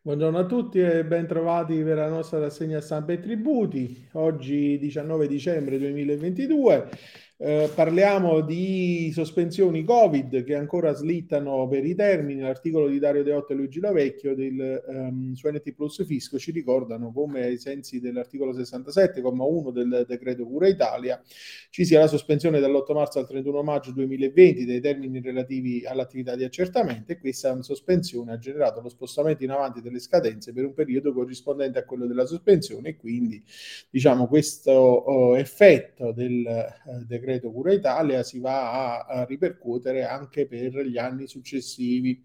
Buongiorno a tutti e ben trovati per la nostra rassegna stampa e tributi. Oggi 19 dicembre 2022 eh, parliamo di sospensioni Covid che ancora slittano per i termini. L'articolo di Dario Deotte e Luigi Lavecchio del, um, su NT Plus Fisco ci ricordano come ai sensi dell'articolo 67,1 del decreto Cura Italia ci sia la sospensione dall'8 marzo al 31 maggio 2020 dei termini relativi all'attività di accertamento e questa sospensione ha generato lo spostamento in avanti delle scadenze per un periodo corrispondente a quello della sospensione e quindi diciamo questo oh, effetto del uh, decreto decreto Cura Italia si va a, a ripercuotere anche per gli anni successivi.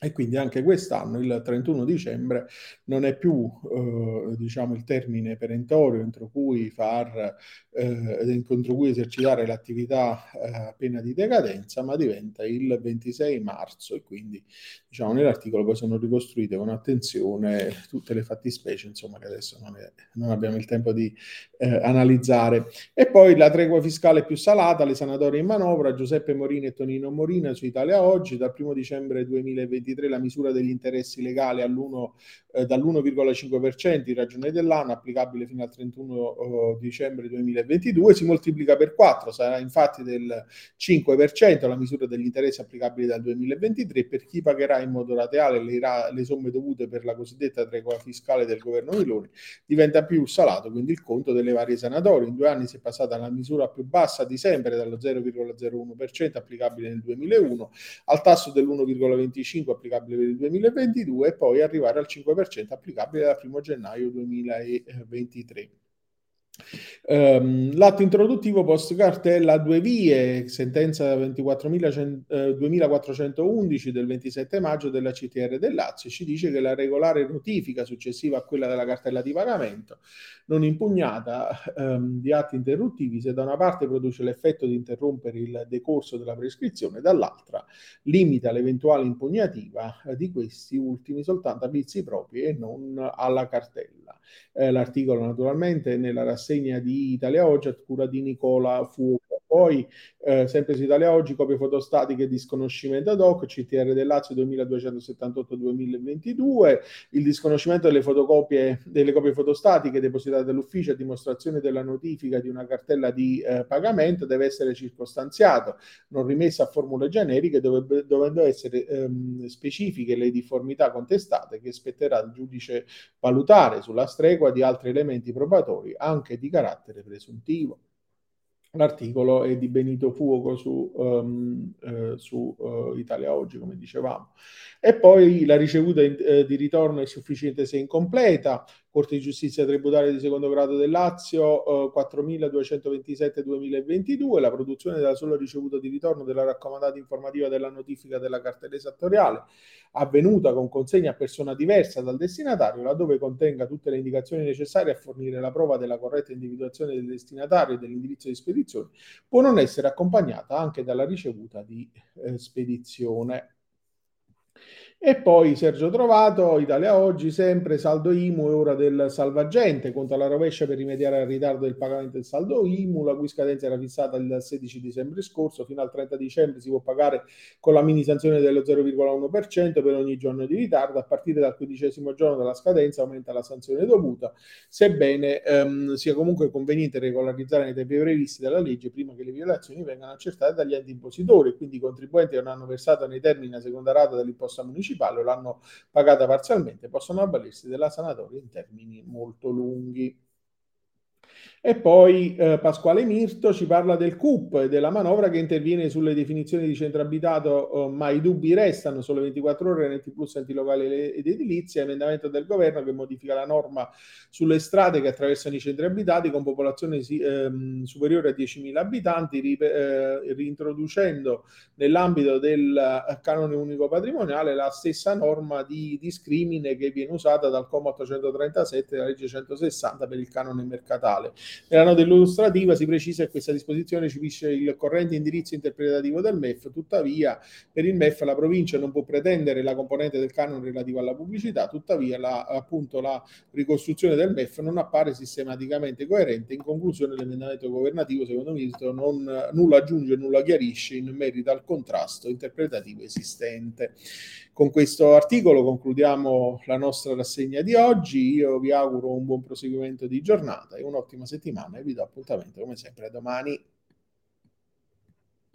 E quindi anche quest'anno, il 31 dicembre, non è più eh, diciamo, il termine perentorio entro cui, far, eh, entro cui esercitare l'attività eh, pena di decadenza, ma diventa il 26 marzo e quindi diciamo, nell'articolo poi sono ricostruite con attenzione tutte le fattispecie, insomma, che adesso non, è, non abbiamo il tempo di eh, analizzare. E poi la tregua fiscale più salata, le sanatorie in manovra, Giuseppe Morini e Tonino Morina su Italia Oggi, dal 1 dicembre 2020 2023 la misura degli interessi legali eh, dall'1,5% in ragione dell'anno, applicabile fino al 31 oh, dicembre 2022, si moltiplica per 4, sarà infatti del 5% la misura degli interessi applicabili dal 2023 per chi pagherà in modo rateale le, le somme dovute per la cosiddetta tregua fiscale del governo Meloni, diventa più salato quindi il conto delle varie sanatorie. In due anni si è passata alla misura più bassa di sempre, dallo 0,01% applicabile nel 2001 al tasso dell'1,25 applicabile per il 2022 e poi arrivare al 5% applicabile dal 1 gennaio 2023. Um, l'atto introduttivo post cartella a due vie, sentenza 2411 eh, del 27 maggio della CTR del Lazio, ci dice che la regolare notifica successiva a quella della cartella di pagamento non impugnata um, di atti interruttivi se da una parte produce l'effetto di interrompere il decorso della prescrizione, dall'altra limita l'eventuale impugnativa di questi ultimi soltanto a vizi propri e non alla cartella. Eh, l'articolo naturalmente nella rassegna di Italia Oggi a cura di Nicola Fuoco. Poi, eh, sempre su Italia Oggi, copie fotostatiche di sconoscimento ad hoc, CTR del Lazio 2278-2022, il disconoscimento delle fotocopie, delle copie fotostatiche depositate dall'ufficio a dimostrazione della notifica di una cartella di eh, pagamento deve essere circostanziato, non rimessa a formule generiche, dovrebbe, dovendo essere ehm, specifiche le difformità contestate che spetterà al giudice valutare sulla stregua di altri elementi probatori, anche di carattere presuntivo. L'articolo è di Benito Fuoco su, um, eh, su uh, Italia Oggi, come dicevamo. E poi la ricevuta in, eh, di ritorno è sufficiente se incompleta. Corte di giustizia tributaria di secondo grado del Lazio, eh, 4227-2022. La produzione della sola ricevuta di ritorno della raccomandata informativa della notifica della cartella esattoriale avvenuta con consegna a persona diversa dal destinatario, laddove contenga tutte le indicazioni necessarie a fornire la prova della corretta individuazione del destinatario e dell'indirizzo di spedizione, può non essere accompagnata anche dalla ricevuta di eh, spedizione. E poi Sergio Trovato, Italia Oggi, sempre saldo IMU, è ora del salvagente, conta la rovescia per rimediare al ritardo del pagamento del saldo IMU, la cui scadenza era fissata il 16 dicembre scorso, fino al 30 dicembre si può pagare con la mini sanzione dello 0,1% per ogni giorno di ritardo, a partire dal quindicesimo giorno della scadenza aumenta la sanzione dovuta, sebbene ehm, sia comunque conveniente regolarizzare nei tempi previsti dalla legge prima che le violazioni vengano accertate dagli enti impositori, quindi i contribuenti non hanno versato nei termini la seconda rata dell'imposta municipale municipale o l'hanno pagata parzialmente, possono avvalersi della sanatoria in termini molto lunghi. E poi eh, Pasquale Mirto ci parla del CUP e della manovra che interviene sulle definizioni di centro abitato, eh, ma i dubbi restano, solo 24 ore NT Plus enti locali ed edilizia, emendamento del governo che modifica la norma sulle strade che attraversano i centri abitati con popolazione ehm, superiore a 10.000 abitanti, ri, eh, reintroducendo nell'ambito del eh, canone unico patrimoniale la stessa norma di discrimine che viene usata dal comma 837 della legge 160 per il canone mercatale. Nella nota illustrativa si precisa che questa disposizione recepisce il corrente indirizzo interpretativo del MEF, tuttavia per il MEF la provincia non può pretendere la componente del canone relativa alla pubblicità, tuttavia la, appunto la ricostruzione del MEF non appare sistematicamente coerente. In conclusione l'emendamento governativo secondo me non, nulla aggiunge, nulla chiarisce in merito al contrasto interpretativo esistente. Con questo articolo concludiamo la nostra rassegna di oggi. Io vi auguro un buon proseguimento di giornata e un'ottima settimana e vi do appuntamento come sempre a domani.